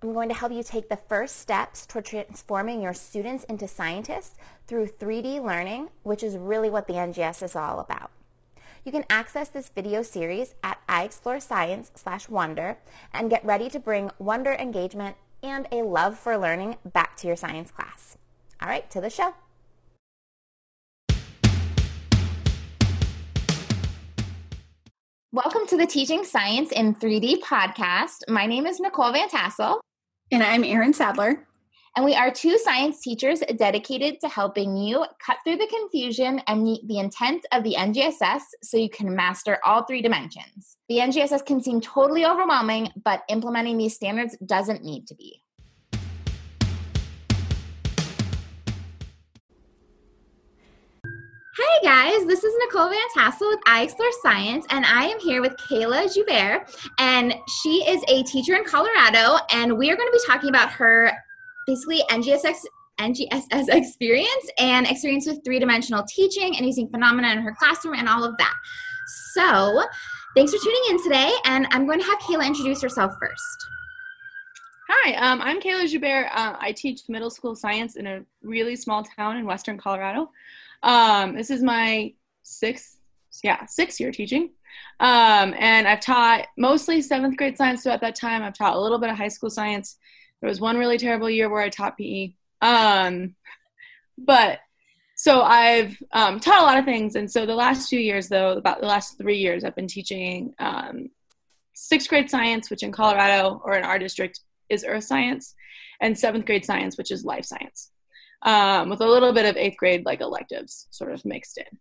I'm going to help you take the first steps toward transforming your students into scientists through 3D learning, which is really what the NGSS is all about. You can access this video series at iExploreScience slash wonder and get ready to bring wonder engagement and a love for learning back to your science class. All right, to the show. Welcome to the Teaching Science in 3D podcast. My name is Nicole Van Tassel. And I'm Erin Sadler. And we are two science teachers dedicated to helping you cut through the confusion and meet the intent of the NGSS so you can master all three dimensions. The NGSS can seem totally overwhelming, but implementing these standards doesn't need to be. Hey guys, this is Nicole Van Tassel with I Explore Science, and I am here with Kayla Joubert, and she is a teacher in Colorado, and we are going to be talking about her basically NGSS NGSS experience and experience with three-dimensional teaching and using phenomena in her classroom and all of that. So, thanks for tuning in today, and I'm going to have Kayla introduce herself first. Hi, um, I'm Kayla Joubert. Uh, I teach middle school science in a really small town in western Colorado. Um, this is my sixth, yeah, sixth year teaching. Um, and I've taught mostly seventh grade science throughout that time. I've taught a little bit of high school science. There was one really terrible year where I taught PE. Um, but so I've um, taught a lot of things. And so the last two years, though, about the last three years, I've been teaching um, sixth grade science, which in Colorado or in our district is earth science, and seventh grade science, which is life science um, with a little bit of eighth grade like electives sort of mixed in.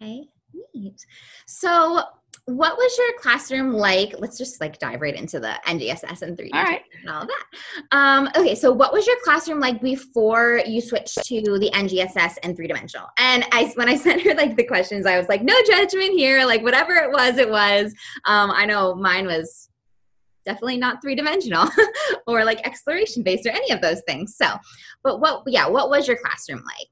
Okay, neat. So, what was your classroom like? Let's just like dive right into the NGSS and 3D all right. and all of that. Um, okay, so what was your classroom like before you switched to the NGSS and three dimensional? And I, when I sent her like the questions, I was like, no judgment here. Like whatever it was, it was. Um, I know mine was definitely not three dimensional or like exploration based or any of those things. So, but what, yeah, what was your classroom like?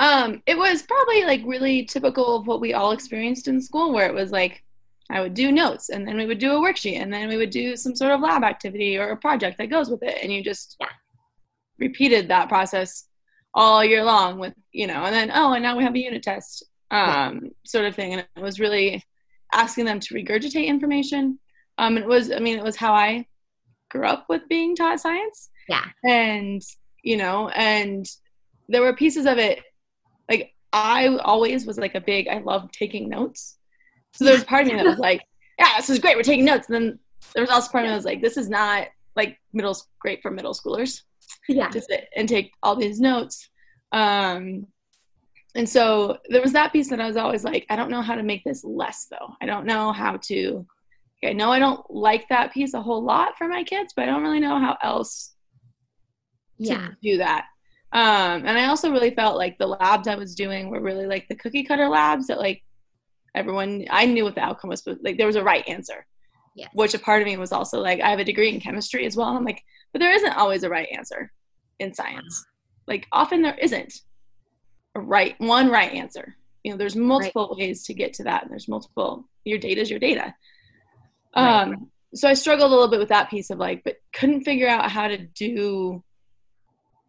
Um, it was probably like really typical of what we all experienced in school, where it was like I would do notes and then we would do a worksheet and then we would do some sort of lab activity or a project that goes with it. And you just yeah. repeated that process all year long with, you know, and then, oh, and now we have a unit test um, yeah. sort of thing. And it was really asking them to regurgitate information um, it was, I mean, it was how I grew up with being taught science. Yeah. And, you know, and there were pieces of it, like, I always was like a big, I love taking notes. So there was part of me that was like, yeah, this is great, we're taking notes. And then there was also part of me that was like, this is not like middle, great for middle schoolers. Yeah. To sit and take all these notes. Um, and so there was that piece that I was always like, I don't know how to make this less though. I don't know how to I know I don't like that piece a whole lot for my kids, but I don't really know how else yeah. to do that. Um, and I also really felt like the labs I was doing were really like the cookie cutter labs that like everyone I knew what the outcome was, but like there was a right answer. Yes. Which a part of me was also like, I have a degree in chemistry as well. And I'm like, but there isn't always a right answer in science. Like often there isn't a right one right answer. You know, there's multiple right. ways to get to that. And there's multiple your data is your data. Um, right. so I struggled a little bit with that piece of like, but couldn't figure out how to do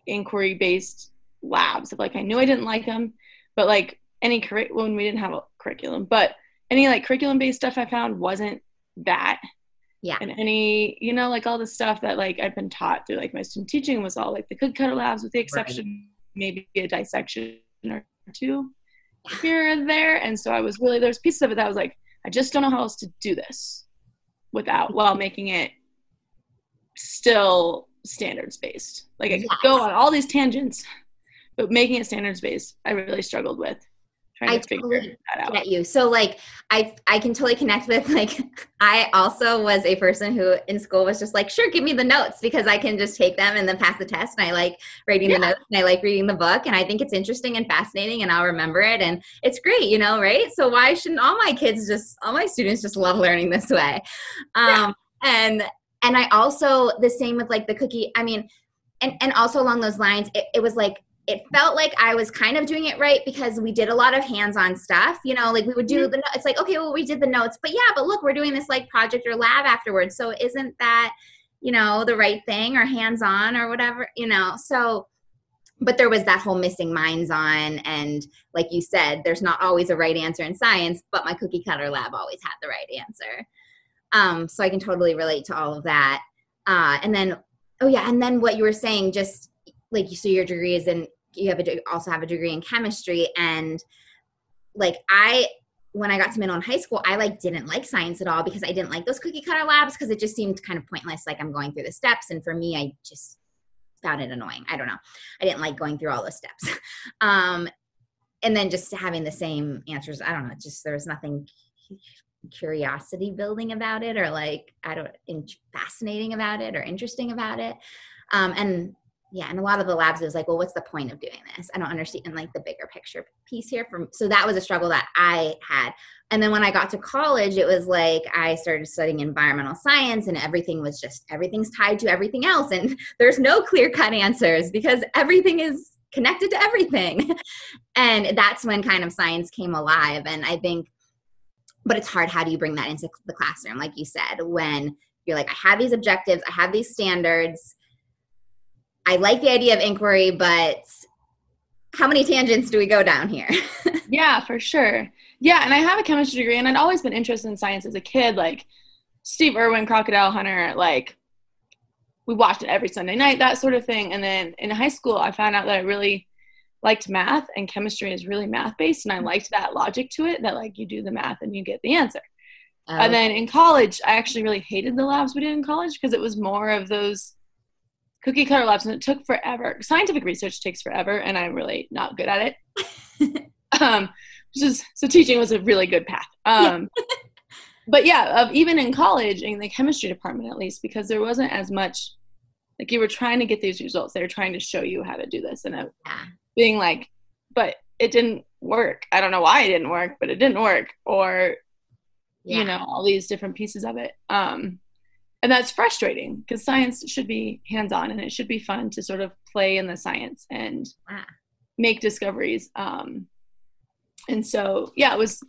inquiry based labs. Of like, I knew I didn't like them, but like any curriculum, when we didn't have a curriculum, but any like curriculum based stuff I found wasn't that. Yeah. And any, you know, like all the stuff that like I've been taught through like my student teaching was all like the cookie cutter labs with the exception right. maybe a dissection or two here and there. And so I was really, there's pieces of it that I was like, I just don't know how else to do this without while making it still standards based. Like I could go on all these tangents, but making it standards based, I really struggled with figure totally that out. Get you. So like I I can totally connect with like I also was a person who in school was just like, sure, give me the notes because I can just take them and then pass the test. And I like writing yeah. the notes and I like reading the book and I think it's interesting and fascinating and I'll remember it and it's great, you know, right? So why shouldn't all my kids just all my students just love learning this way? Um yeah. and and I also the same with like the cookie. I mean, and and also along those lines, it, it was like it felt like I was kind of doing it right because we did a lot of hands-on stuff. You know, like we would do mm-hmm. the. It's like okay, well, we did the notes, but yeah, but look, we're doing this like project or lab afterwards. So isn't that you know the right thing or hands-on or whatever? You know, so. But there was that whole missing minds on, and like you said, there's not always a right answer in science, but my cookie cutter lab always had the right answer. Um, so I can totally relate to all of that. Uh, and then, oh yeah, and then what you were saying, just like so your degree is in you have a also have a degree in chemistry and like i when i got to middle and high school i like didn't like science at all because i didn't like those cookie cutter labs because it just seemed kind of pointless like i'm going through the steps and for me i just found it annoying. I don't know. I didn't like going through all those steps. Um and then just having the same answers i don't know just there was nothing curiosity building about it or like i don't in, fascinating about it or interesting about it. Um, and yeah and a lot of the labs it was like well what's the point of doing this? I don't understand like the bigger picture piece here from so that was a struggle that i had. And then when i got to college it was like i started studying environmental science and everything was just everything's tied to everything else and there's no clear cut answers because everything is connected to everything. And that's when kind of science came alive and i think but it's hard how do you bring that into the classroom? Like you said when you're like i have these objectives i have these standards I like the idea of inquiry, but how many tangents do we go down here? yeah, for sure. Yeah, and I have a chemistry degree, and I'd always been interested in science as a kid. Like Steve Irwin, Crocodile Hunter, like we watched it every Sunday night, that sort of thing. And then in high school, I found out that I really liked math, and chemistry is really math based, and I liked that logic to it that like you do the math and you get the answer. Um, and then in college, I actually really hated the labs we did in college because it was more of those cookie cutter labs and it took forever scientific research takes forever and i'm really not good at it um just so teaching was a really good path um yeah. but yeah of even in college in the chemistry department at least because there wasn't as much like you were trying to get these results they were trying to show you how to do this and it, yeah. being like but it didn't work i don't know why it didn't work but it didn't work or yeah. you know all these different pieces of it um and that's frustrating because science should be hands-on and it should be fun to sort of play in the science and ah. make discoveries um, and so yeah it was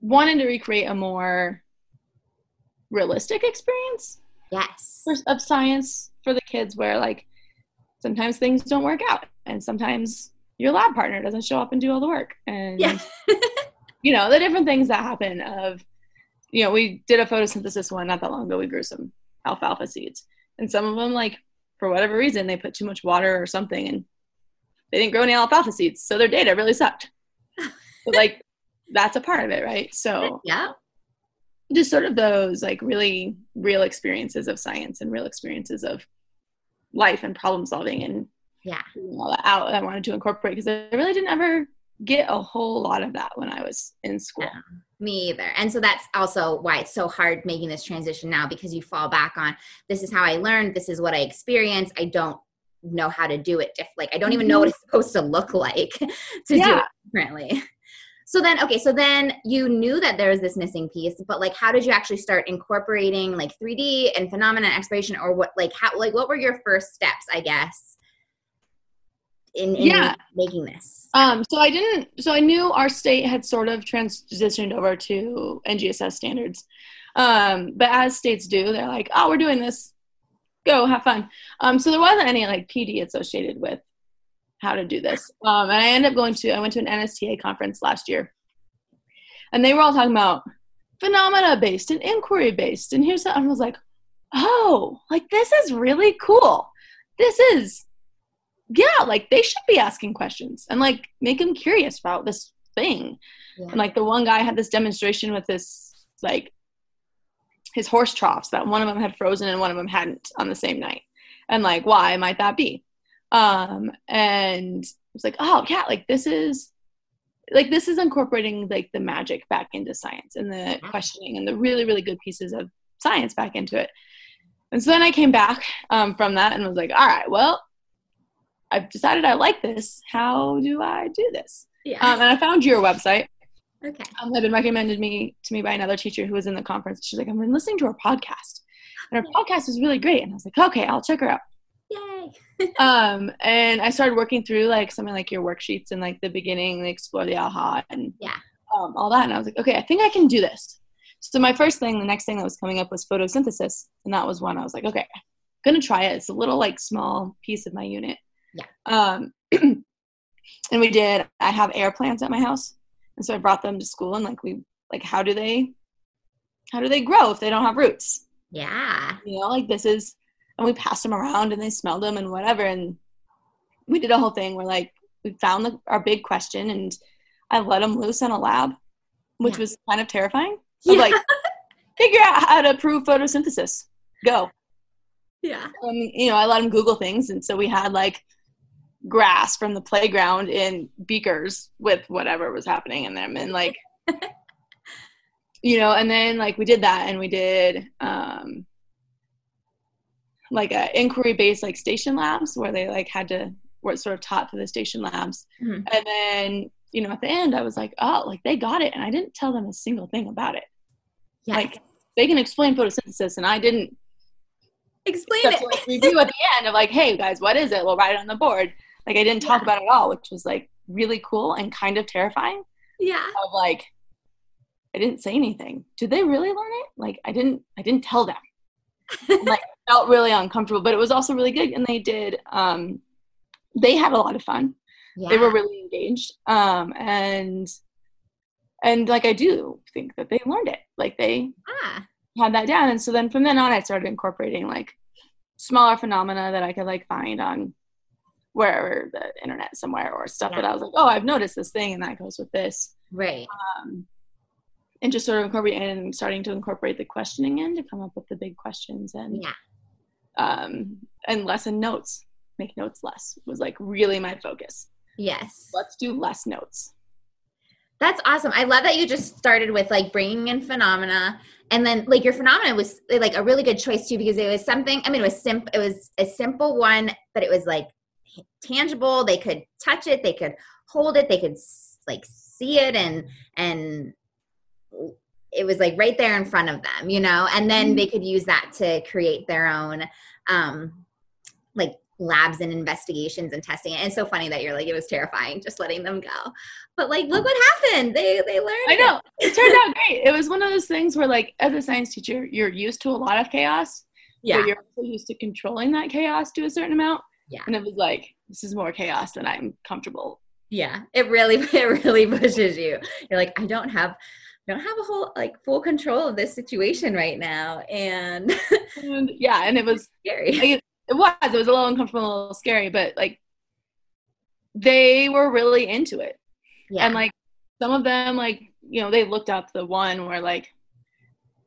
wanting to recreate a more realistic experience yes of science for the kids where like sometimes things don't work out and sometimes your lab partner doesn't show up and do all the work and yeah. you know the different things that happen of you know, we did a photosynthesis one not that long ago. We grew some alfalfa seeds, and some of them, like for whatever reason, they put too much water or something, and they didn't grow any alfalfa seeds. So their data really sucked. but like that's a part of it, right? So yeah, just sort of those like really real experiences of science and real experiences of life and problem solving and yeah all that out I wanted to incorporate because I really didn't ever get a whole lot of that when I was in school. Yeah, me either. And so that's also why it's so hard making this transition now because you fall back on this is how I learned, this is what I experienced. I don't know how to do it diff- like I don't even know what mm-hmm. it's supposed to look like to yeah. do it differently. So then okay, so then you knew that there was this missing piece, but like how did you actually start incorporating like 3D and phenomena exploration or what like how like what were your first steps, I guess? In, in yeah. making this? Um, so I didn't. So I knew our state had sort of transitioned over to NGSS standards, um, but as states do, they're like, "Oh, we're doing this. Go have fun." Um, so there wasn't any like PD associated with how to do this. Um, and I ended up going to. I went to an NSTA conference last year, and they were all talking about phenomena based and inquiry based. And here's that I was like, "Oh, like this is really cool. This is yeah, like they should be asking questions and like make them curious about this thing. Yeah. And like the one guy had this demonstration with this like his horse troughs that one of them had frozen and one of them hadn't on the same night. And like why might that be? Um and it was like, oh yeah, like this is like this is incorporating like the magic back into science and the questioning and the really really good pieces of science back into it and so then i came back um, from that and was like all right well i've decided i like this. How do i do this? Yeah. um, and i found your website. Okay. um, had been recommended me to me by another teacher who was in the conference. She's like i've been listening to her podcast. And her podcast is really great. And i was like okay i'll check her out. Yay. um and i started working through like something like your worksheets and like the beginning like explore the aha and Yeah. um, all that. And i was like okay i think i can do this. So my first thing the next thing that was coming up was photosynthesis. And that was one i was like okay I'm gonna try it. It's a little like small piece of my unit Yeah. um and we did i have air plants at my house and so i brought them to school and like we like how do they how do they grow if they don't have roots Yeah. you know like this is and we passed them around and they smelled them and whatever and we did a whole thing where like we found the, our big question and i let them loose in a lab which Yeah. was kind of terrifying of Yeah. like figure out how to prove photosynthesis go Yeah. um, you know i let them google things and so we had like grass from the playground in beakers with whatever was happening in them and like you know and then like we did that and we did um like a inquiry based like station labs where they like had to were sort of taught through the station labs Mhm. and then you know at the end i was like oh like they got it and i didn't tell them a single thing about it Yeah. like they can explain photosynthesis and i didn't Explain it. like review at the end of like, hey guys, what is it? We'll write it on the board. Like I didn't talk Yeah. about it at all, which was like really cool and kind of terrifying. Yeah. Of like, I didn't say anything. Did they really learn it? Like I didn't. I didn't tell them. like felt really uncomfortable, but it was also really good. And they did. Um, they had a lot of fun. Yeah. They were really engaged. Um, and and like I do think that they learned it. Like they Ah. had that down and so then from then on i started incorporating like smaller phenomena that i could like find on wherever the internet somewhere or stuff that i was like oh i've noticed this thing and that goes with this Right. um, and just sort of incorporate and starting to incorporate the questioning in to come up with the big questions and Yeah. um, and lesson notes make notes less was like really my focus Yes. let's do less notes That's awesome. I love that you just started with like bringing in phenomena and then like your phenomena was like a really good choice too because it was something I mean it was simple it was a simple one but it was like tangible they could touch it they could hold it they could like see it and and it was like right there in front of them you know and then Mhm. they could use that to create their own um like labs and investigations and testing it. And it's so funny that you're like, it was terrifying just letting them go. But like, look what happened. They they learned. I it. know. It turned out great. It was one of those things where, like, as a science teacher, you're used to a lot of chaos, Yeah. but you're also used to controlling that chaos to a certain amount. Yeah. And it was like, this is more chaos than I'm comfortable. Yeah. It really it really pushes you. You're like, I don't have I don't have a whole like full control of this situation right now. And And yeah, and it was, scary. like, it was, it was a little uncomfortable, a little scary, but like, they were really into it. Yeah. And like, some of them, like, you know, they looked up the one where like,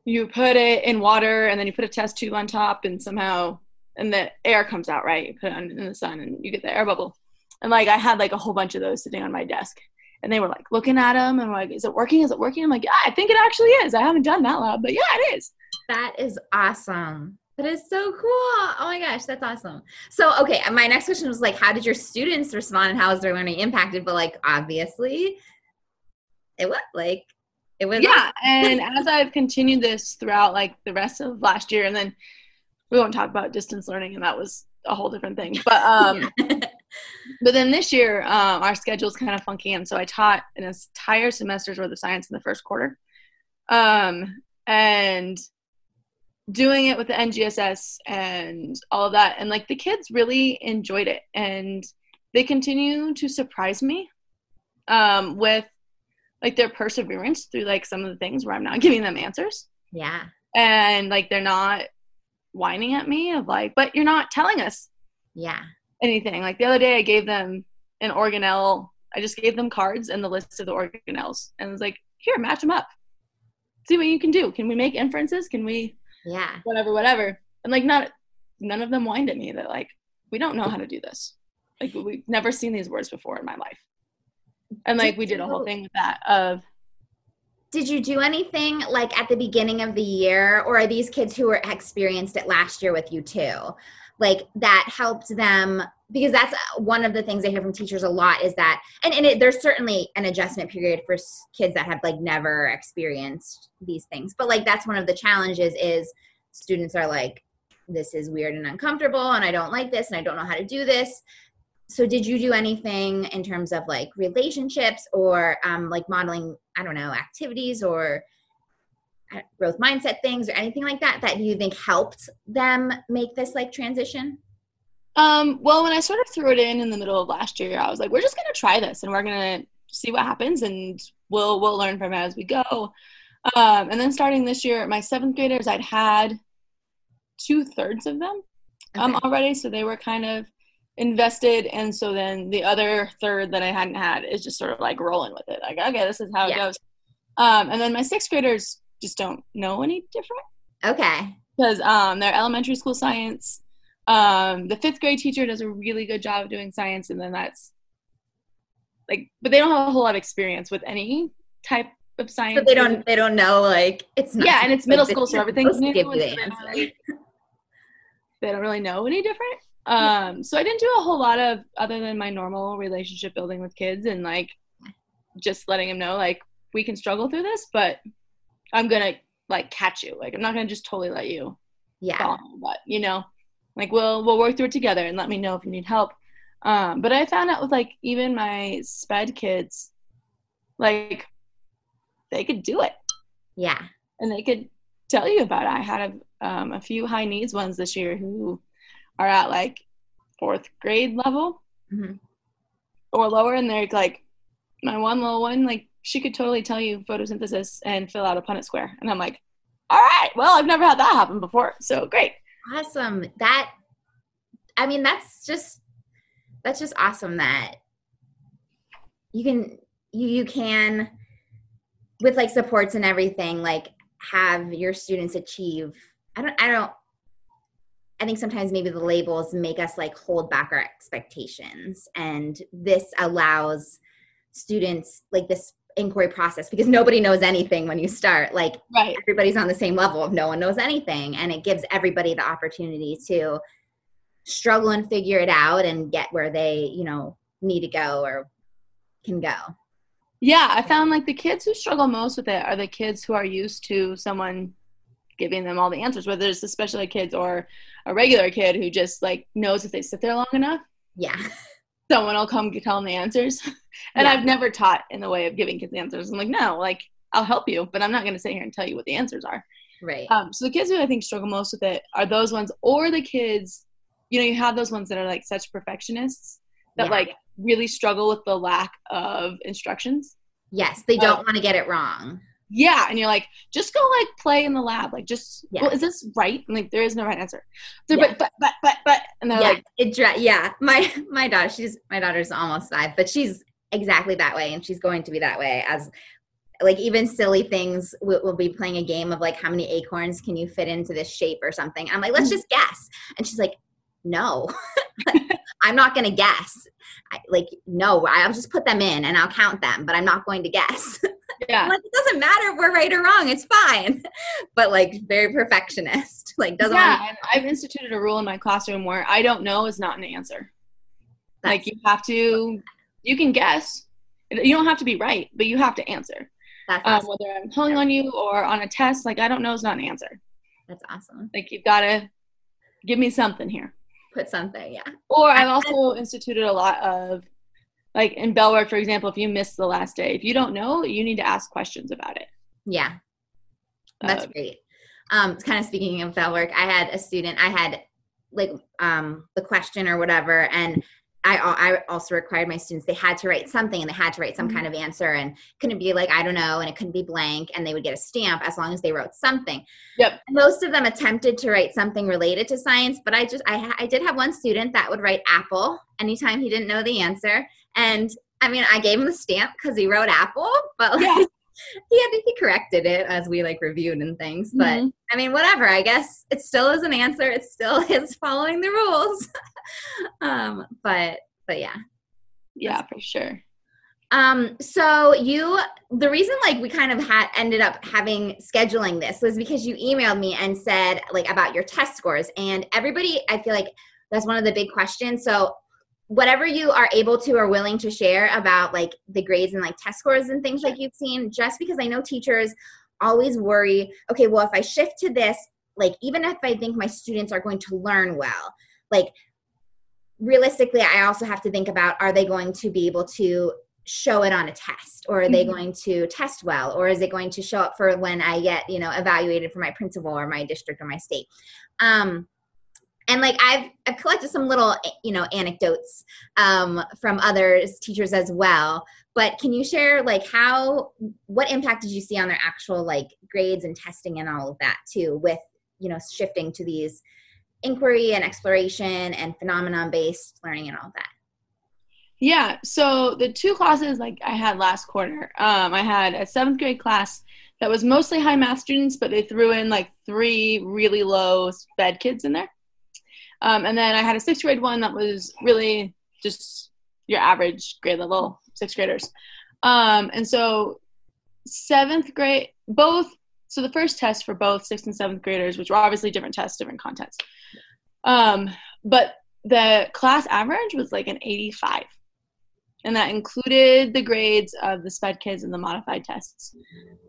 you put it in water and then you put a test tube on top and somehow and the air comes out right you put it in the sun and you get the air bubble and like i had like a whole bunch of those sitting on my desk and they were like looking at them and like is it working is it working i'm like yeah i think it actually is i haven't done that lab but yeah it is That is awesome. That is so cool. Oh my gosh, that's awesome. So, okay, my next question was like, how did your students respond and how is their learning impacted? But like, obviously, it was like, it was yeah and as i've continued this throughout like the rest of last year and then we won't talk about distance learning and that was a whole different thing. But um but then this year um, our schedule's kind of funky and so i taught an entire semester's worth of science in the first quarter. Um, and doing it with the ngss and all of that and like the kids really enjoyed it and they continue to surprise me um, with like their perseverance through like some of the things where i'm not giving them answers. Yeah, and like they're not whining at me of like but you're not telling us yeah, anything. Like the other day, I gave them an organelle. I just gave them cards and the list of the organelles, and was like, "Here, match them up. See what you can do. Can we make inferences? Can we yeah. whatever, whatever?" And like, not none of them whined at me that like we don't know how to do this. Like we've never seen these words before in my life. And like we did a whole thing with that of did you do anything like at the beginning of the year or are these kids who were experienced it last year with you too? Like that helped them because that's uh, one of the things i hear from teachers a lot is that and, and it, there's certainly an adjustment period for kids that have like never experienced these things. But like that's one of the challenges is students are like this is weird and uncomfortable and i don't like this and i don't know how to do this so did you do anything in terms of like relationships or um, like modeling i don't know activities or uh, growth mindset things or anything like that that you think helped them make this like transition um, well when i sort of threw it in in the middle of last year i was like we're just gonna try this and we're gonna see what happens and we'll we'll learn from it as we go um, and then starting this year my seventh graders i'd had two thirds of them um, okay. um, already so they were kind of invested and so then the other third that i hadn't had is just sort of like rolling with it. Like okay this is how yeah. it goes. Um, and then my sixth graders just don't know any different. Okay. Because um, they're elementary school science. Um, the fifth grade teacher does a really good job of doing science and then that's like but they don't have a whole lot of experience with any type of science. But they don't they don't know like it's not yeah and it's middle school so everything's new the they, they don't really know any different um, so I didn't do a whole lot of other than my normal relationship building with kids and like just letting them know like we can struggle through this, but I'm gonna like catch you. Like I'm not gonna just totally let you. Yeah. but you know, like we'll we'll work through it together and let me know if you need help. Um, but I found out with like even my sped kids, like they could do it. Yeah. And they could tell you about it. I had a, um, a few high needs ones this year who are at like fourth grade level mm-hmm. or lower, and they're like, my one little one, like she could totally tell you photosynthesis and fill out a Punnett square, and I'm like, all right, well, I've never had that happen before, so great. Awesome. That, I mean, that's just that's just awesome that you can you you can with like supports and everything like have your students achieve i don't i don't I think sometimes maybe the labels make us like hold back our expectations. And this allows students like this inquiry process because nobody knows anything when you start. Like right. everybody's on the same level of no one knows anything. And it gives everybody the opportunity to struggle and figure it out and get where they, you know, need to go or can go. Yeah, I found like the kids who struggle most with it are the kids who are used to someone giving them all the answers, whether it's the special ed kids or a regular kid who just like knows if they sit there long enough. Yeah. Someone will come tell them the answers. and yeah. I've never taught in the way of giving kids answers. I'm like, no, like I'll help you, but I'm not going to sit here and tell you what the answers are. Right. Um, so the kids who I think struggle most with it are those ones, or the kids, you know, you have those ones that are like such perfectionists that yeah. like really struggle with the lack of instructions. Yes, they don't um, want to get it wrong yeah and you're like just go like play in the lab like just yeah. well is this right? And, like there is no right answer. Yeah. but but but but but and they're yeah, like it yeah my my daughter she's my daughter's almost five but she's exactly that way and she's going to be that way as like even silly things we'll, we'll, be playing a game of like how many acorns can you fit into this shape or something? I'm like let's mm. just guess. And she's like no. I'm not going to guess. I, like no i'll just put them in and i'll count them but i'm not going to guess yeah like it doesn't matter if we're right or wrong it's fine but like very perfectionist like doesn't yeah i've instituted a rule in my classroom where i don't know is not an answer That's like you have to you can guess you don't have to be right but you have to answer That's um, awesome. um, whether i'm pulling on you or on a test like i don't know is not an answer That's awesome. Like you've got to give me something here. Put something, yeah. Or I've also instituted a lot of like in bell work, for example, if you miss the last day, if you don't know, you need to ask questions about it. Yeah. That's uh, great. Um, kind of speaking of bell work, I had a student, I had like um the question or whatever, and I, I also required my students they had to write something and they had to write some mm-hmm. kind of answer and couldn't be like i don't know and it couldn't be blank and they would get a stamp as long as they wrote something yep most of them attempted to write something related to science but i just i, I did have one student that would write apple anytime he didn't know the answer and i mean i gave him the stamp because he wrote apple but like, yeah. he had he corrected it as we like reviewed and things but mm-hmm. i mean whatever i guess it still is an answer it still is following the rules um but but yeah yeah for sure Um, so you, the reason like we kind of had ended up having scheduling this was because you emailed me and said like about your test scores, and everybody, I feel like that's one of the big questions. So whatever you are able to or willing to share about like the grades and like test scores and things like you've seen, just because I know teachers always worry, okay, well if I shift to this, like even if I think my students are going to learn well, like realistically i also have to think about are they going to be able to show it on a test or are they mm-hmm. going to test well or is it going to show up for when i get you know evaluated for my principal or my district or my state um, and like i've i've collected some little you know anecdotes um, from others teachers as well but can you share like how what impact did you see on their actual like grades and testing and all of that too with you know shifting to these inquiry and exploration and phenomenon based learning and all of that yeah. So the two classes like I had last quarter, um, I had a seventh grade class that was mostly high math students, but they threw in like three really low sped kids in there. Um, and then I had a sixth grade one that was really just your average grade level sixth graders. Um, and so seventh grade, both, so the first test for both sixth and seventh graders, which were obviously different tests, different contents. Um, but the class average was like an 85 and that included the grades of the sped kids and the modified tests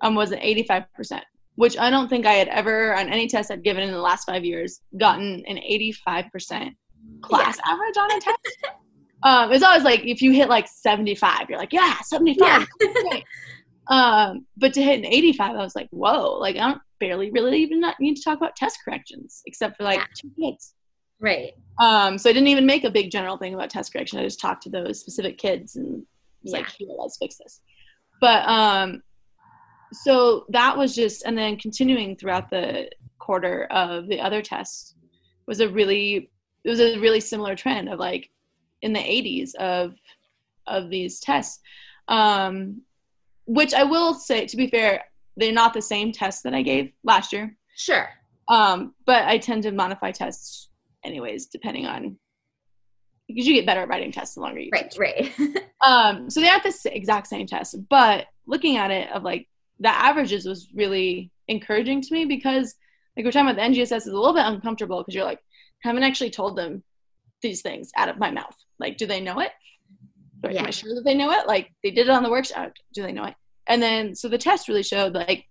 um, was an 85% which i don't think i had ever on any test i'd given in the last five years gotten an 85% class yeah. average on a test um, it's always like if you hit like 75 you're like yeah 75 yeah. um, but to hit an 85 i was like whoa like i don't barely really even not need to talk about test corrections except for like yeah. two kids Right. Um, so I didn't even make a big general thing about test correction. I just talked to those specific kids and was yeah. like, here, let's fix this. But um, so that was just, and then continuing throughout the quarter of the other tests was a really, it was a really similar trend of like in the 80s of of these tests. Um, which I will say, to be fair, they're not the same tests that I gave last year. Sure. Um, but I tend to modify tests anyways, depending on because you get better at writing tests the longer you right, teach. Right, um, so they have the exact same test, but looking at it of like the averages was really encouraging to me because like we're talking about the NGSS is a little bit uncomfortable because you're like I haven't actually told them these things out of my mouth. Like, do they know it? Like, yeah. Am I sure that they know it? Like they did it on the workshop. Do they know it? And then so the test really showed like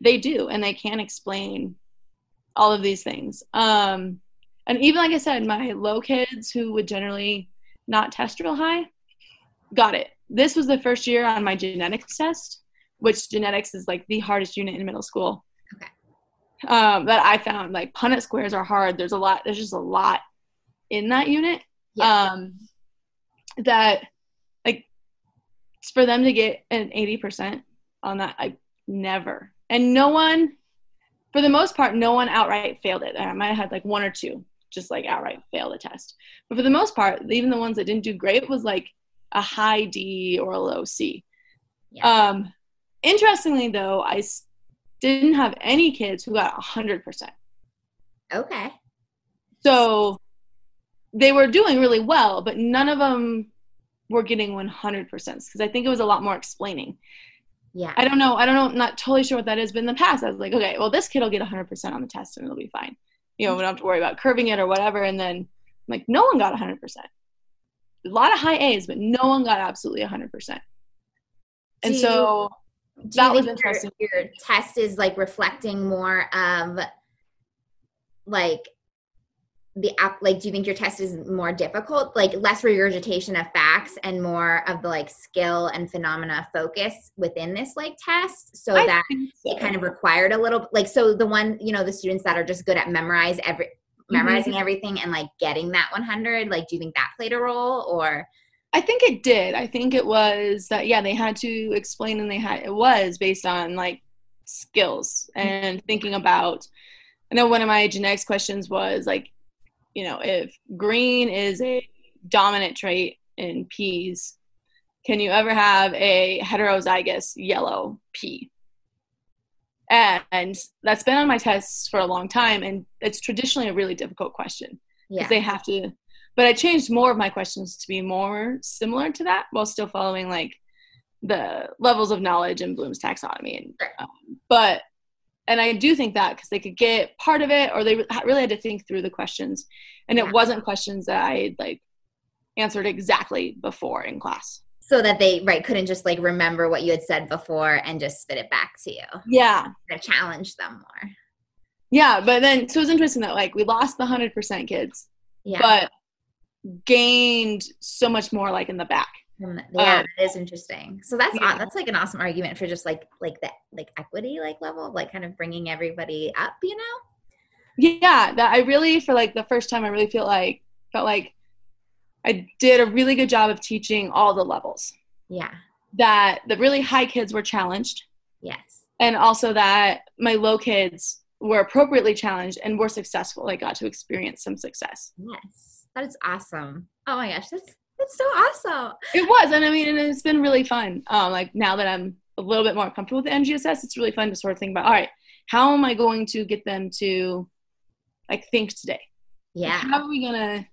they do and they can explain all of these things. Um, and even like I said, my low kids who would generally not test real high got it. This was the first year on my genetics test, which genetics is like the hardest unit in middle school. Okay. Um, that I found like Punnett squares are hard. There's a lot. There's just a lot in that unit. Yeah. Um, that like for them to get an 80% on that, I never. And no one, for the most part, no one outright failed it. I might have had like one or two just like outright fail the test. But for the most part, even the ones that didn't do great was like a high D or a low C. Yeah. Um, interestingly, though, I didn't have any kids who got 100%. Okay. So they were doing really well, but none of them were getting 100% because I think it was a lot more explaining. Yeah. I don't know. I don't know. I'm not totally sure what that is, but in the past, I was like, okay, well, this kid will get 100% on the test and it'll be fine you know, we don't have to worry about curving it or whatever. And then like no one got 100%. A lot of high A's, but no one got absolutely 100%. And you, so that was interesting. Your, your test is like reflecting more of like the app like do you think your test is more difficult like less regurgitation of facts and more of the like skill and phenomena focus within this like test so I that so. it kind of required a little like so the one you know the students that are just good at memorize every memorizing mm-hmm. everything and like getting that 100 like do you think that played a role or I think it did. I think it was that yeah, they had to explain and they had it was based on like skills and thinking about I know one of my genetics questions was like you know, if green is a dominant trait in peas, can you ever have a heterozygous yellow pea? And that's been on my tests for a long time, and it's traditionally a really difficult question because yeah. they have to. But I changed more of my questions to be more similar to that while still following like the levels of knowledge in Bloom's taxonomy. And, um, but and I do think that because they could get part of it, or they really had to think through the questions, and it wasn't questions that I like answered exactly before in class. So that they right couldn't just like remember what you had said before and just spit it back to you. Yeah, To challenge them more. yeah. But then so it was interesting that like we lost the hundred percent kids, Yeah. but gained so much more like in the back. Um, yeah, Um, that is interesting. So that's yeah. that's like an awesome argument for just like like that like equity like level like kind of bringing everybody up, you know? yeah that i really for like the first time i really feel like felt like i did a really good job of teaching all the levels Yeah. that the really high kids were challenged Yes. and also that my low kids were appropriately challenged and were successful i got to experience some success Yes. That is awesome. Oh my gosh, that's that's so awesome. it was and i mean and it's been really fun um like now that i'm a little bit more comfortable with the ngss it's really fun to sort of think about all right how am i going to get them to like think today Yeah. how are we gonna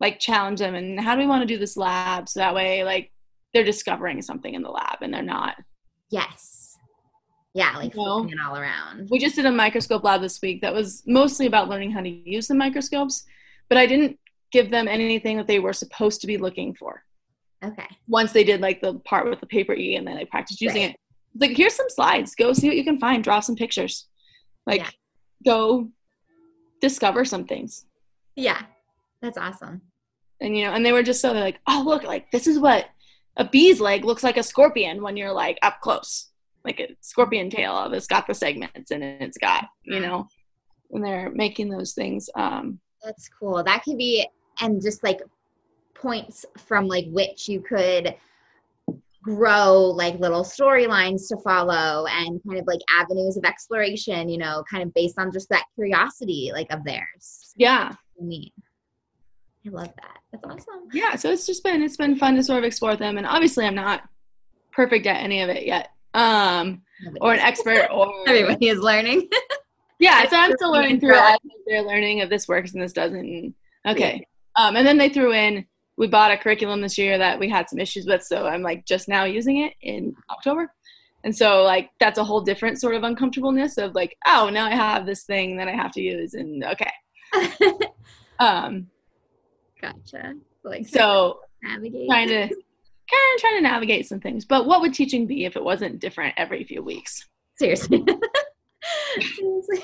like challenge them and how do we want to do this lab so that way like they're discovering something in the lab and they're not Yes. Yeah, like You know? flipping it all around. we just did a microscope lab this week that was mostly about learning how to use the microscopes but i didn't give them anything that they were supposed to be looking for Okay. once they did like the part with the paper e and then they practiced using Right. it like here's some slides go see what you can find draw some pictures like Yeah. go discover some things Yeah. That's awesome. and you know and they were just so they're like oh look like this is what a bee's leg looks like a scorpion when you're like up close like a scorpion tail of it's got the segments and it's got you know and they're making those things um That's cool. That could be and just like points from like which you could grow like little storylines to follow and kind of like avenues of exploration, you know, kind of based on just that curiosity like of theirs. yeah Neat. I love that. That's awesome. yeah so it's just been it's been fun to sort of explore them and obviously i'm not perfect at any of it yet um or an expert or Everybody is learning. yeah so i'm still learning through it I think they're learning if this works and this doesn't okay um and then they threw in we bought a curriculum this year that we had some issues with so i'm like just now using it in october and so like that's a whole different sort of uncomfortableness of like oh now i have this thing that i have to use and okay um gotcha. Like so navigate. trying to kind of trying to navigate some things but what would teaching be if it wasn't different every few weeks Seriously.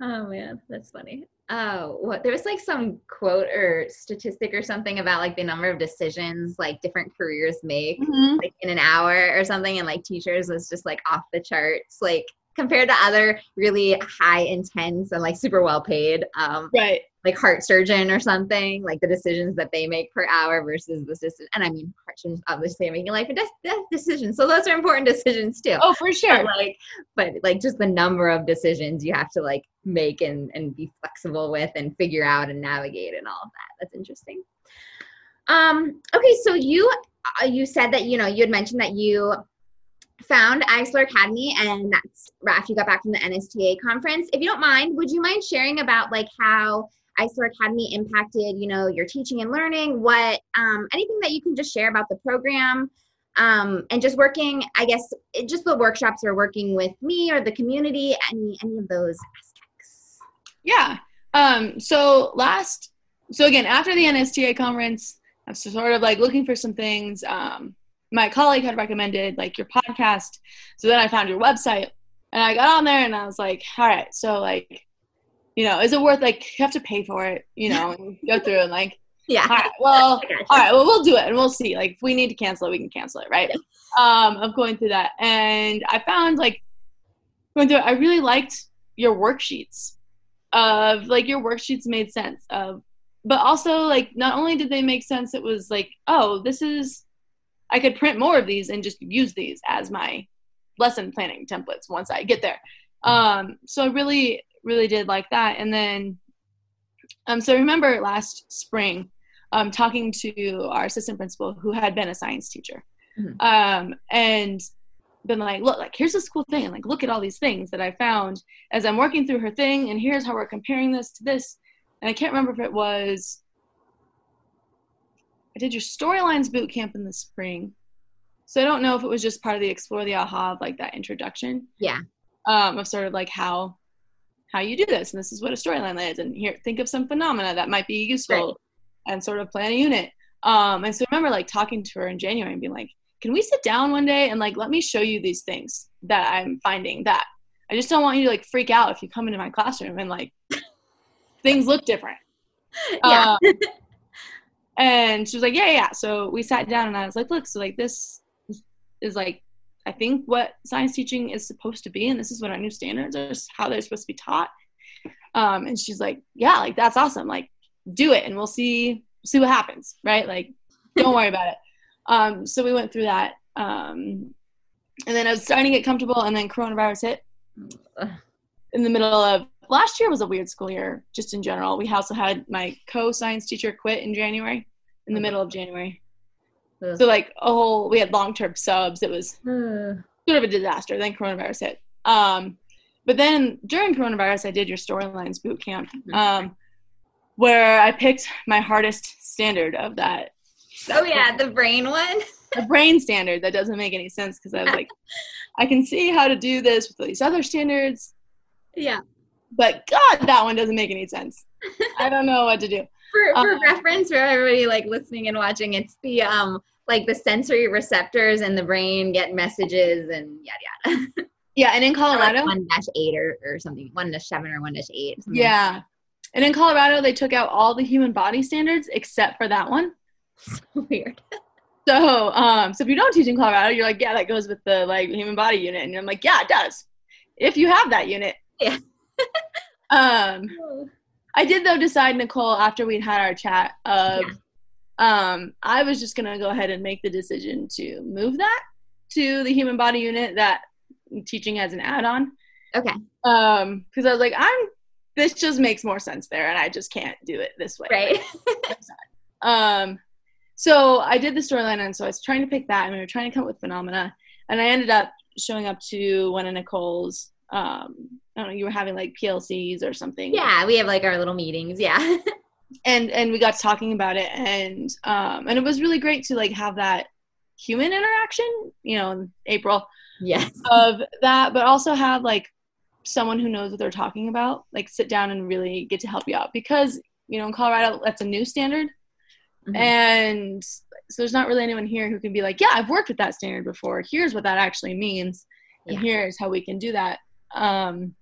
Oh man, that's funny. Oh, what there was like some quote or statistic or something about like the number of decisions like different careers make mm-hmm. like in an hour or something and like teachers was just like off the charts like compared to other really high intense and like super well paid um right. like heart surgeon or something like the decisions that they make per hour versus the decision and i mean heart surgeons obviously are making life and death, death decisions so those are important decisions too. Oh for sure. But like but like just the number of decisions you have to like make and and be flexible with and figure out and navigate and all of that. That's interesting. Um okay so you uh, you said that you know you had mentioned that you found Isler Academy and that's after you got back from the NSTA conference. If you don't mind, would you mind sharing about like how Isler Academy impacted, you know, your teaching and learning? What um, anything that you can just share about the program um, and just working, I guess, it, just the workshops or working with me or the community, any any of those aspects. Yeah. Um, so last, so again, after the NSTA conference, I was sort of like looking for some things. Um, my colleague had recommended like your podcast. So then I found your website and I got on there and I was like, all right, so like, you know, is it worth like you have to pay for it, you know, and go through and like, Yeah. all right, well, all right, well, we'll do it and we'll see. Like, if we need to cancel it, we can cancel it, right? Um, of going through that. And I found like going through it, I really liked your worksheets of like your worksheets made sense of, but also like not only did they make sense, it was like, oh, this is, I could print more of these and just use these as my lesson planning templates once I get there. Um, so I really, really did like that. And then, um, so I remember last spring, um, talking to our assistant principal who had been a science teacher, Mhm. um, and been like, look, like here's this cool thing, like look at all these things that I found as I'm working through her thing, and here's how we're comparing this to this. And I can't remember if it was I did your storylines boot camp in the spring, So I don't know if it was just part of the explore the aha of like that introduction. Yeah. Um, of sort of like how how you do this, and this is what a storyline is, and here think of some phenomena that might be useful, Right. and sort of plan a unit. Um, and so I remember like talking to her in January and being like, "Can we sit down one day and like let me show you these things that I'm finding that I just don't want you to like freak out if you come into my classroom and like things look different." Yeah. Um, and she was like, yeah, yeah. So we sat down and I was like, look, so like this is like, I think what science teaching is supposed to be, and this is what our new standards are, how they're supposed to be taught. Um, and she's like, yeah, like that's awesome. Like, do it, and we'll see see what happens, right? Like, don't worry about it. Um, so we went through that, um, and then I was starting to get comfortable, and then coronavirus hit in the middle of last year was a weird school year just in general. We also had my co-science teacher quit in january in the middle of january. Ugh. so like a whole we had long-term subs. It was Ugh. sort of a disaster. Then coronavirus hit. Um, but then during coronavirus i did your storylines boot camp um, where i picked my hardest standard of that oh yeah, the brain one. the brain standard. That doesn't make any sense because i was like i can see how to do this with these other standards. Yeah. But god that one doesn't make any sense i don't know what to do For for Uh, reference for everybody like listening and watching, it's the um like the sensory receptors in the brain get messages and yada yada. yeah and in colorado one dash eight or, or something, one dash seven or one dash eight. like yeah and in colorado they took out all the human body standards except for that one that. Weird. so um so if you don't teach in colorado you're like yeah that goes with the like human body unit and i'm like yeah it does if you have that unit Yeah. um I did though decide, Nicole, after we'd had our chat of um I was just gonna go ahead and make the decision to move that to the human body unit that I'm teaching as an add-on. Okay. Um, because I was like, I'm this just makes more sense there and I just can't do it this way. Right. Um so I did the storyline and so I was trying to pick that and we were trying to come up with phenomena and I ended up showing up to one of Nicole's um I don't know, you were having like PLCs or something. yeah, we have like our little meetings. Yeah. and and we got to talking about it and um and it was really great to like have that human interaction you know in april yes. of that but also have like someone who knows what they're talking about like sit down and really get to help you out because you know in colorado that's a new standard Mhm. and so there's not really anyone here who can be like yeah i've worked with that standard before here's what that actually means and Yeah. here's how we can do that um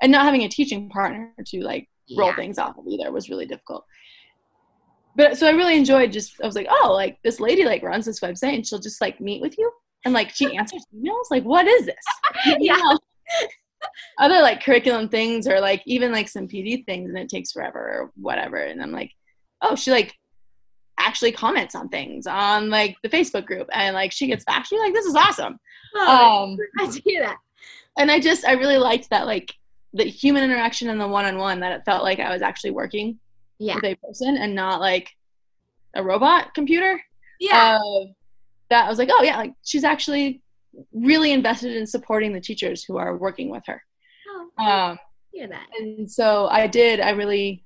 and not having a teaching partner to like roll Yeah. things off of either was really difficult. But so I really enjoyed just I was like, oh, like this lady like runs this website and she'll just like meet with you and like she answers emails. Like, what is this? Yeah. know? Other like curriculum things or like even like some PD things and it takes forever or whatever. And I'm like, oh, she like actually comments on things on like the Facebook group and like she gets back. She's like, this is awesome. Oh, Um I do that. And I just I really liked that like the human interaction and the one on one that it felt like I was actually working Yeah. with a person and not like a robot computer. Yeah. Uh, that I was like, oh yeah, like she's actually really invested in supporting the teachers who are working with her. oh, Um, hear that. and so I did. I really,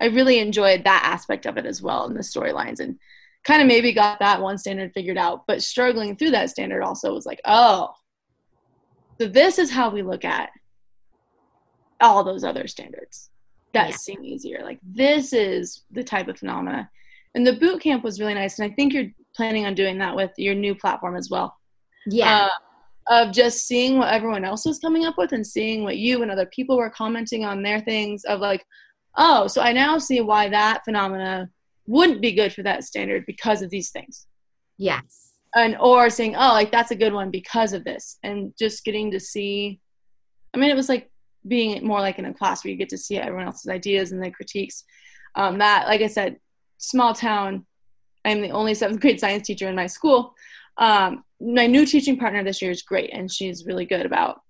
I really enjoyed that aspect of it as well in the storylines and kind of maybe got that one standard figured out. But struggling through that standard also was like, oh, so this is how we look at all those other standards that Yeah. seem easier. Like this is the type of phenomena. And the boot camp was really nice. And I think you're planning on doing that with your new platform as well Yeah. uh, of just seeing what everyone else was coming up with and seeing what you and other people were commenting on their things of like oh so i now see why that phenomena wouldn't be good for that standard because of these things yes. And or saying oh like that's a good one because of this and just getting to see i mean it was like being more like in a class where you get to see everyone else's ideas and their critiques. Um, that like i said small town. I'm the only seventh grade science teacher in my school. Um, my new teaching partner this year is great and she's really good about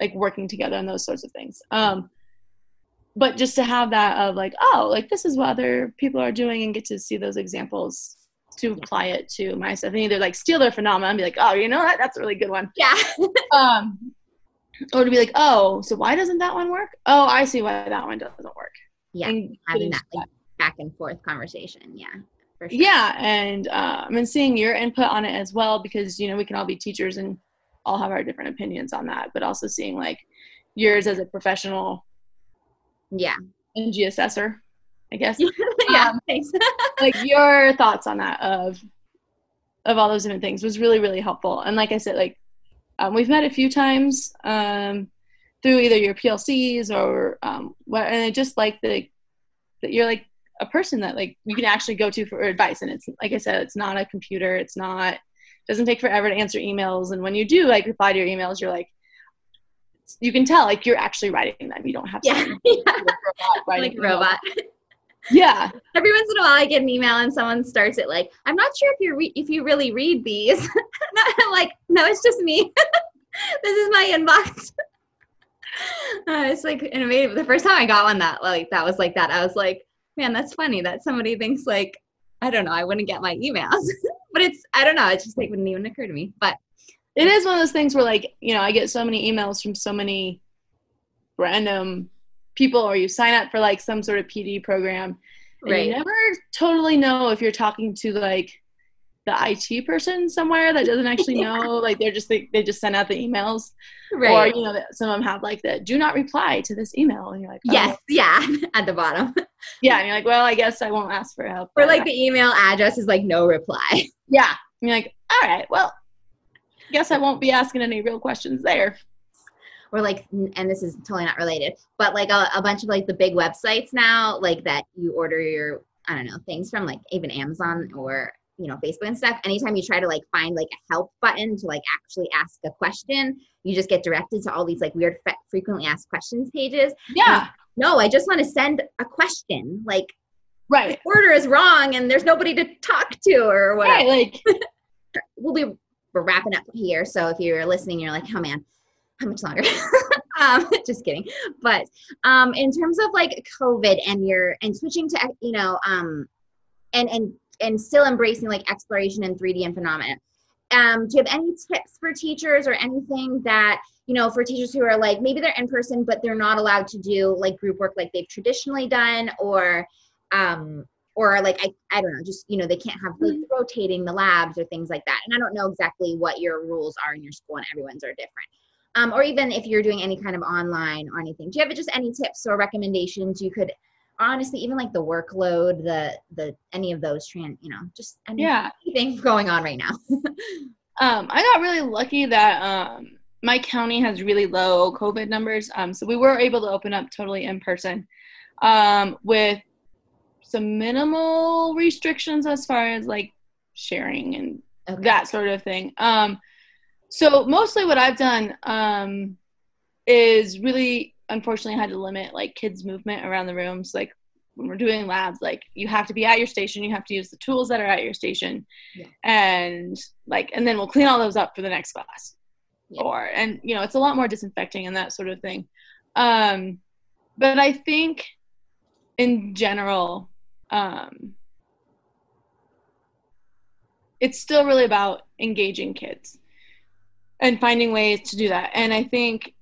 like working together and those sorts of things. Um, but just to have that of like oh like this is what other people are doing and get to see those examples to apply it to my stuff and either like steal their phenomena and be like oh you know that that's a really good one Yeah. um or to be like oh so why doesn't that one work oh i see why that one doesn't work Yeah. and Having that like back and forth conversation. Yeah. For sure. yeah and um, and seeing your input on it as well because you know we can all be teachers and all have our different opinions on that but also seeing like yours as a professional Yeah. NGSS assessor i guess yeah. Um, thanks. like your thoughts on that of of all those different things was really really helpful and like i said like um, we've met a few times um, through either your plcs or um, what and i just like the that you're like a person that like you can actually go to for advice and it's like i said it's not a computer it's not doesn't take forever to answer emails and when you do like reply to your emails you're like you can tell like you're actually writing them you don't have yeah. yeah. robot Like a robot. Yeah Every once in a while, I get an email and someone starts it like, "I'm not sure if you re- if you really read these." I'm like, "No, it's just me. this is my inbox." Uh, it's like innovative. The first time I got one that like that was like that, I was like, "Man, that's funny that somebody thinks like I don't know. I wouldn't get my emails, but it's I don't know. It just like wouldn't even occur to me. But it is one of those things where like you know i get so many emails from so many random people or you sign up for like some sort of pd program and Right. you never totally know if you're talking to like the it person somewhere that doesn't actually know like they're just they, they just send out the emails. Right, or you know that some of them have like the do not reply to this email and you're like oh. yes, yeah, at the bottom, yeah and you're like well i guess i won't ask for help. Or like the email address is like no reply. yeah. And you're like all right. Well I guess i won't be asking any real questions there or like and this is totally not related but like a, a bunch of like the big websites now like that you order your i don't know things from like even amazon or you know facebook and stuff. Anytime you try to like find like a help button to like actually ask a question you just get directed to all these like weird fe- frequently asked questions pages. Yeah. No i just want to send a question like right. Order is wrong and there's nobody to talk to or whatever. right like we'll be we're wrapping up here. So if you're listening, you're like, oh man, how much longer? um, just kidding. But um, in terms of like COVID and your and switching to you know um, and and and still embracing like exploration and 3D and phenomena. Um, do you have any tips for teachers or anything that you know for teachers who are like maybe they're in person but they're not allowed to do like group work like they've traditionally done or um, or like I, I don't know just you know they can't have like rotating the labs or things like that and i don't know exactly what your rules are in your school and everyone's are different um, or even if you're doing any kind of online or anything do you have just any tips or recommendations you could honestly even like the workload the the any of those trans, you know just any, Yeah. anything going on right now Um, I got really lucky that um, my county has really low COVID numbers. Um, so we were able to open up totally in person um, with some minimal restrictions as far as like sharing and okay. that sort of thing. Um, so mostly what I've done um, is really, unfortunately, I had to limit like kids' movement around the rooms. Like when we're doing labs, like you have to be at your station, you have to use the tools that are at your station, Yeah. and like, and then we'll clean all those up for the next class. Yeah. Or and you know, it's a lot more disinfecting and that sort of thing. Um, but I think in general, um, it's still really about engaging kids and finding ways to do that. And I think,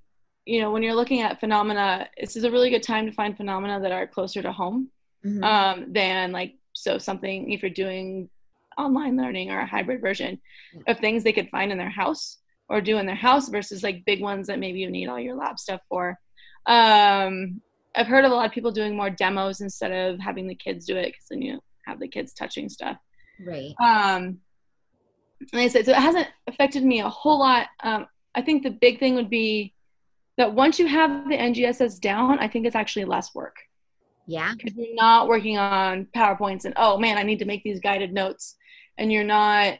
you know, when you're looking at phenomena, this is a really good time to find phenomena that are closer to home Mhm. um, than like, so something, if you're doing online learning or a hybrid version of things they could find in their house or do in their house versus like big ones that maybe you need all your lab stuff for. Um, I've heard of a lot of people doing more demos instead of having the kids do it because then you have the kids touching stuff. right Um, and I said, so it hasn't affected me a whole lot. Um, I think the big thing would be that once you have the NGSS down, I think it's actually less work yeah because you're not working on PowerPoints and, oh man, I need to make these guided notes. And you're not,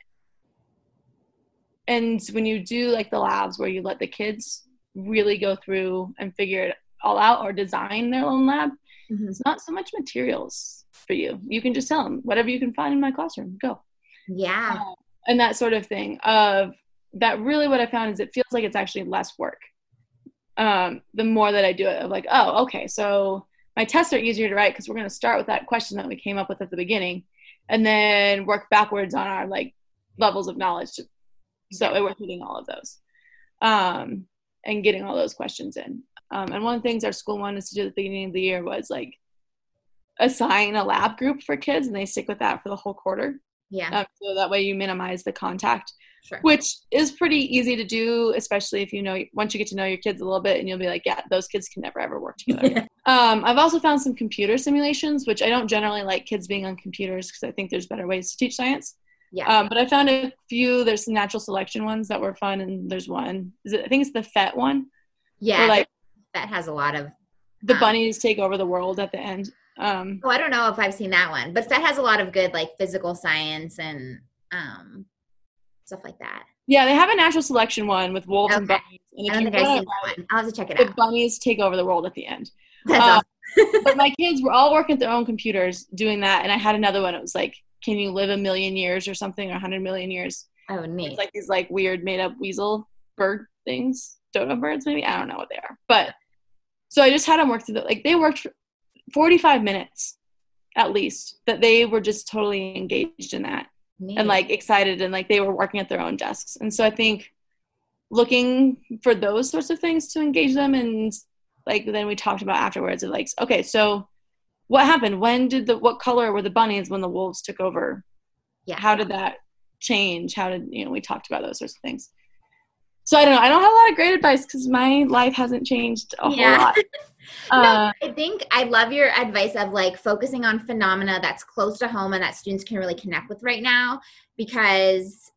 and when you do like the labs where you let the kids really go through and figure it all out or design their own lab, Mhm. it's not so much materials for you. You can just tell them whatever you can find in my classroom, go yeah and that sort of thing of that really what i found is it feels like it's actually less work um, the more that i do it of like oh okay so my tests are easier to write because we're going to start with that question that we came up with at the beginning and then work backwards on our like levels of knowledge so we're hitting all of those um, and getting all those questions in um, and one of the things our school wanted us to do at the beginning of the year was like assign a lab group for kids and they stick with that for the whole quarter. Yeah. Um, so that way you minimize the contact, sure. which is pretty easy to do, especially if you know once you get to know your kids a little bit and you'll be like, yeah, those kids can never ever work together. um, I've also found some computer simulations, which I don't generally like kids being on computers because I think there's better ways to teach science. Yeah. Um, but I found a few. There's some natural selection ones that were fun, and there's one. Is it, I think it's the PhET one. yeah. where, like that has a lot of. the um, bunnies take over the world at the end. Um, Oh, I don't know if I've seen that one, but that has a lot of good like physical science and um stuff like that. yeah, they have a natural selection one with wolves and bunnies. And I don't think I've seen that one. I'll have to check it the out. bunnies take over the world at the end. That's uh, awesome. but my kids were all working at their own computers doing that, and I had another one. It was like, can you live a million years or something, or a hundred million years? Oh, neat. It's like these like weird made up weasel bird things, dodo birds maybe. I don't know what they are, but so I just had them work through the like they worked 45 minutes at least that they were just totally engaged in that neat. and like excited and like they were working at their own desks. And so I think looking for those sorts of things to engage them and like then we talked about afterwards of like okay so what happened when did the what color were the bunnies when the wolves took over yeah. how did that change how did you know we talked about those sorts of things so i don't know. I don't have a lot of great advice because my life hasn't changed a Yeah. whole lot. No, uh, I think I love your advice of like focusing on phenomena that's close to home and that students can really connect with right now because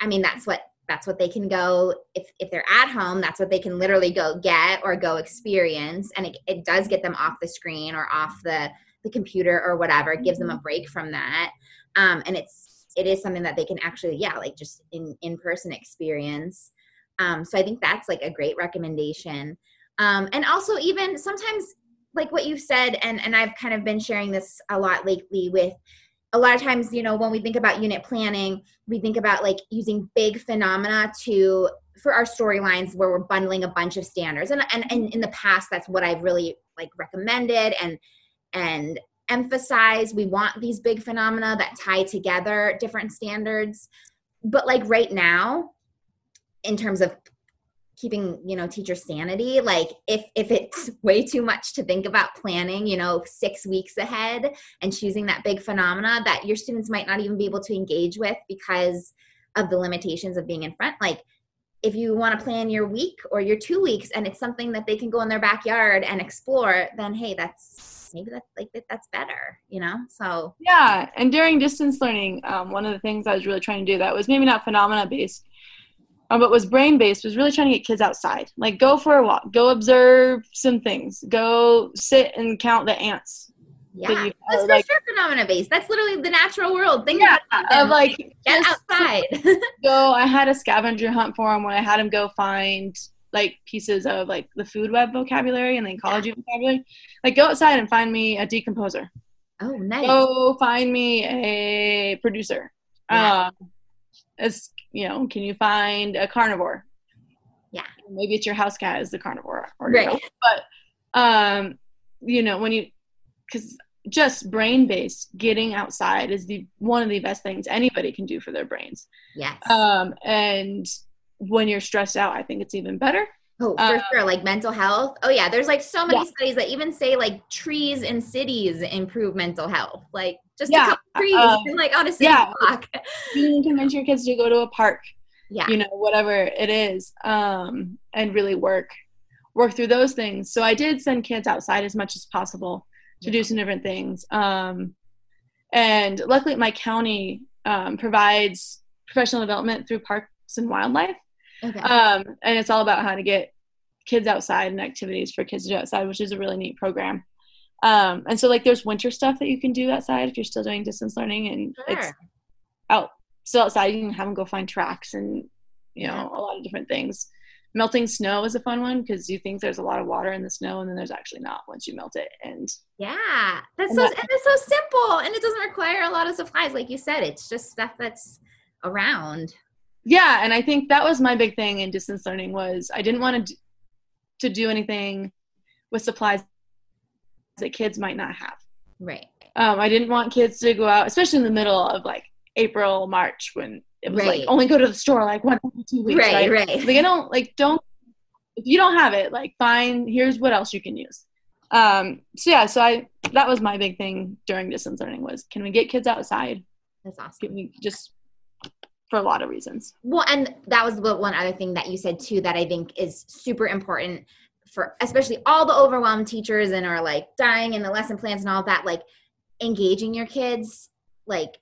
I mean that's what that's what they can go if if they're at home that's what they can literally go get or go experience. And it, it does get them off the screen or off the the computer or whatever. It gives them a break from that. Um, and it's it is something that they can actually yeah like just in in person experience um, so i think that's like a great recommendation. Um, and also even sometimes like what you've said and and i've kind of been sharing this a lot lately with a lot of times you know when we think about unit planning we think about like using big phenomena to for our storylines where we're bundling a bunch of standards. And, and and in the past that's what i've really like recommended and and emphasize we want these big phenomena that tie together different standards. But like right now in terms of keeping you know teacher sanity like if if it's way too much to think about planning you know six weeks ahead and choosing that big phenomena that your students might not even be able to engage with because of the limitations of being in front like if you want to plan your week or your two weeks and it's something that they can go in their backyard and explore then hey that's maybe that's like that's better you know? So yeah and during distance learning um, one of the things i was really trying to do that was maybe not phenomena based um, but was brain based was really trying to get kids outside. Like go for a walk go observe some things go sit and count the ants that yeah you- that's or, for like sure phenomena based that's literally the natural world. Things yeah that of like get outside. go i had a scavenger hunt for him when i had him go find like pieces of like the food web vocabulary and the ecology vocabulary. Like go outside and find me a decomposer. Oh nice. Go find me a producer. Yeah. um as you know can you find a carnivore Yeah. maybe it's your house cat is the carnivore or right dog. but um you know when you because just brain based getting outside is the one of the best things anybody can do for their brains yes um and when you're stressed out i think it's even better Oh, for Uh, sure. Like mental health. Oh, yeah. There's like so many Yeah. studies that even say like trees in cities improve mental health. Like just a Yeah, couple trees um, like on a yeah. block. you can convince your kids to go to a park Yeah. you know whatever it is um and really work work through those things so i did send kids outside as much as possible to do some different things um and luckily my county um, provides professional development through parks and wildlife Okay. um and it's all about how to get kids outside and activities for kids to do outside which is a really neat program um and so like there's winter stuff that you can do outside if you're still doing distance learning and it's out still outside you can have them go find tracks and you know Yeah. a lot of different things melting snow is a fun one because you think there's a lot of water in the snow and then there's actually not once you melt it and yeah. That's and so, that- and it's so simple and it doesn't require a lot of supplies. Like you said, it's just stuff that's around. yeah and i think that was my big thing in distance learning was i didn't want to d- to do anything with supplies that kids might not have Right. um, i didn't want kids to go out especially in the middle of like april march when it was Right. like only go to the store like one every two weeks right, right right. like i don't like don't if you don't have it like fine here's what else you can use Um, so yeah, so I that was my big thing during distance learning was can we get kids outside? That's awesome. Can we just for a lot of reasons. Well, and that was the one other thing that you said too that I think is super important for especially all the overwhelmed teachers and are like dying in the lesson plans and all that, like engaging your kids, like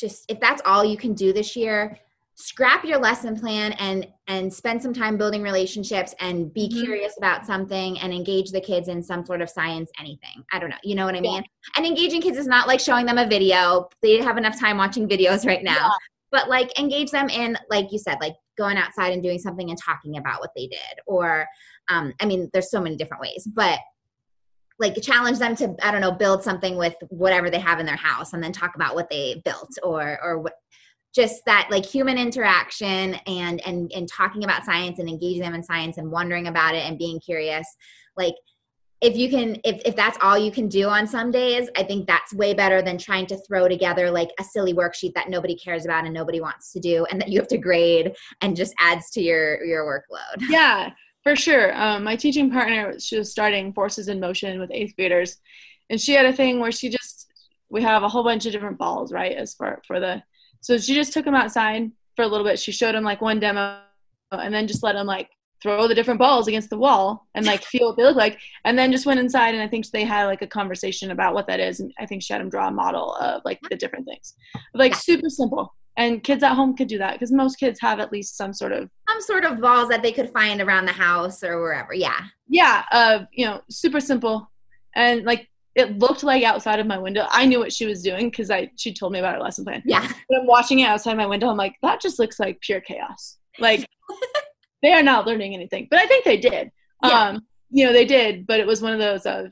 just if that's all you can do this year, scrap your lesson plan and and spend some time building relationships and be mm-hmm. curious about something and engage the kids in some sort of science anything i don't know you know what i mean yeah. and engaging kids is not like showing them a video they have enough time watching videos right now yeah. but like engage them in like you said like going outside and doing something and talking about what they did or um i mean there's so many different ways but like challenge them to i don't know build something with whatever they have in their house and then talk about what they built or or what just that like human interaction and and and talking about science and engaging them in science and wondering about it and being curious. Like if you can if, if that's all you can do on some days i think that's way better than trying to throw together like a silly worksheet that nobody cares about and nobody wants to do and that you have to grade and just adds to your your workload yeah for sure um, my teaching partner she was starting forces in motion with eighth graders and she had a thing where she just we have a whole bunch of different balls right as for for the so she just took them outside for a little bit. She showed them like one demo and then just let them like throw the different balls against the wall and like feel what they look like. And then just went inside and I think they had like a conversation about what that is. And I think she had him draw a model of like the different things. Like yeah. super simple. And kids at home could do that because most kids have at least some sort of some sort of balls that they could find around the house or wherever. Yeah. Yeah. Uh, you know, super simple. And like it looked like outside of my window. I knew what she was doing because I she told me about her lesson plan. Yeah. But I'm watching it outside my window. I'm like, that just looks like pure chaos. Like they are not learning anything. But I think they did. Yeah. Um, you know, they did, but it was one of those of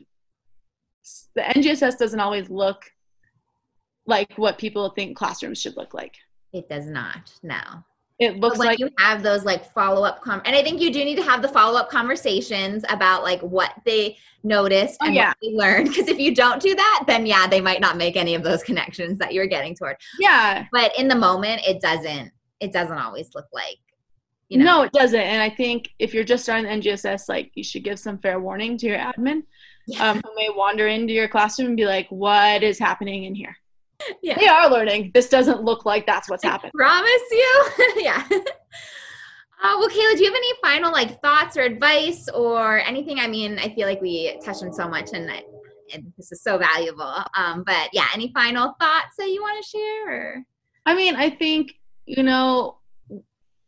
the NGSS doesn't always look like what people think classrooms should look like. It does not. No it looks like you have those like follow up com and I think you do need to have the follow up conversations about like what they noticed oh, and yeah. what they learned because if you don't do that then yeah they might not make any of those connections that you're getting toward yeah but in the moment it doesn't it doesn't always look like you know? no it doesn't and I think if you're just starting the NGSS like you should give some fair warning to your admin yeah. um, who may wander into your classroom and be like what is happening in here yeah. They are learning. This doesn't look like that's what's happening. Promise you? yeah. Uh, well, Kayla, do you have any final like thoughts or advice or anything? I mean, I feel like we touched on so much, and, I, and this is so valuable. Um, but yeah, any final thoughts that you want to share? Or? I mean, I think you know,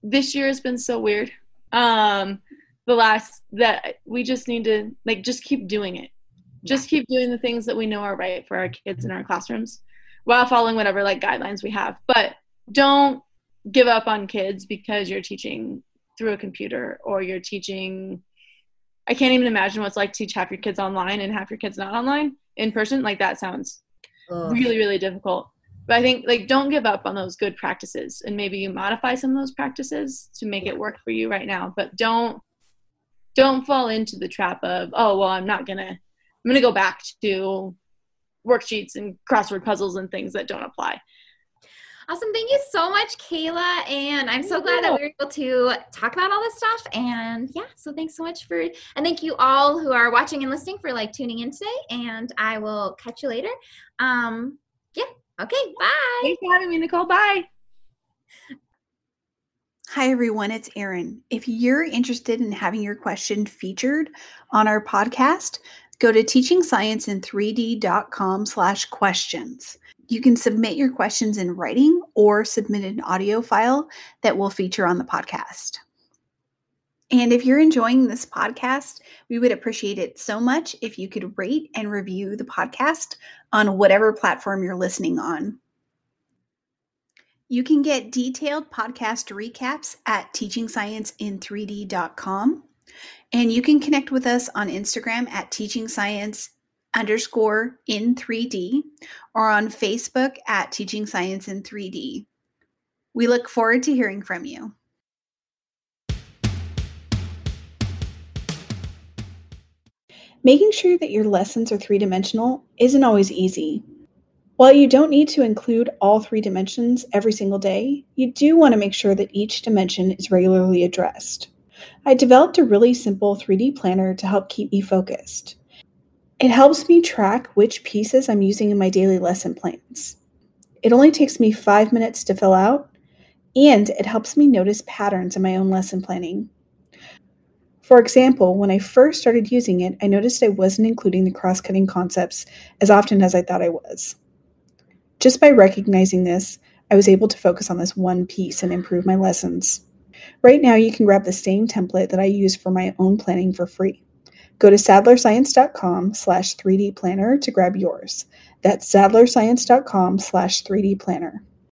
this year has been so weird. Um, the last that we just need to like just keep doing it. Just keep doing the things that we know are right for our kids in our classrooms while following whatever like guidelines we have. But don't give up on kids because you're teaching through a computer or you're teaching I can't even imagine what it's like to teach half your kids online and half your kids not online in person. Like that sounds Ugh. really, really difficult. But I think like don't give up on those good practices and maybe you modify some of those practices to make it work for you right now. But don't don't fall into the trap of, oh well I'm not gonna I'm gonna go back to worksheets and crossword puzzles and things that don't apply. Awesome. Thank you so much, Kayla. And I'm so glad that we were able to talk about all this stuff. And yeah, so thanks so much for, and thank you all who are watching and listening for like tuning in today. And I will catch you later. Um, yeah. Okay. Bye. Thanks for having me, Nicole. Bye. Hi, everyone. It's Erin. If you're interested in having your question featured on our podcast, go to teachingsciencein3d.com slash questions. You can submit your questions in writing or submit an audio file that will feature on the podcast. And if you're enjoying this podcast, we would appreciate it so much if you could rate and review the podcast on whatever platform you're listening on. You can get detailed podcast recaps at teachingsciencein3d.com. And you can connect with us on Instagram at teaching science underscore in 3D or on Facebook at teaching science in 3D. We look forward to hearing from you. Making sure that your lessons are three dimensional isn't always easy. While you don't need to include all three dimensions every single day, you do want to make sure that each dimension is regularly addressed. I developed a really simple 3D planner to help keep me focused. It helps me track which pieces I'm using in my daily lesson plans. It only takes me five minutes to fill out, and it helps me notice patterns in my own lesson planning. For example, when I first started using it, I noticed I wasn't including the cross cutting concepts as often as I thought I was. Just by recognizing this, I was able to focus on this one piece and improve my lessons. Right now, you can grab the same template that I use for my own planning for free. Go to sadlerscience.com slash 3D planner to grab yours. That's sadlerscience.com slash 3D planner.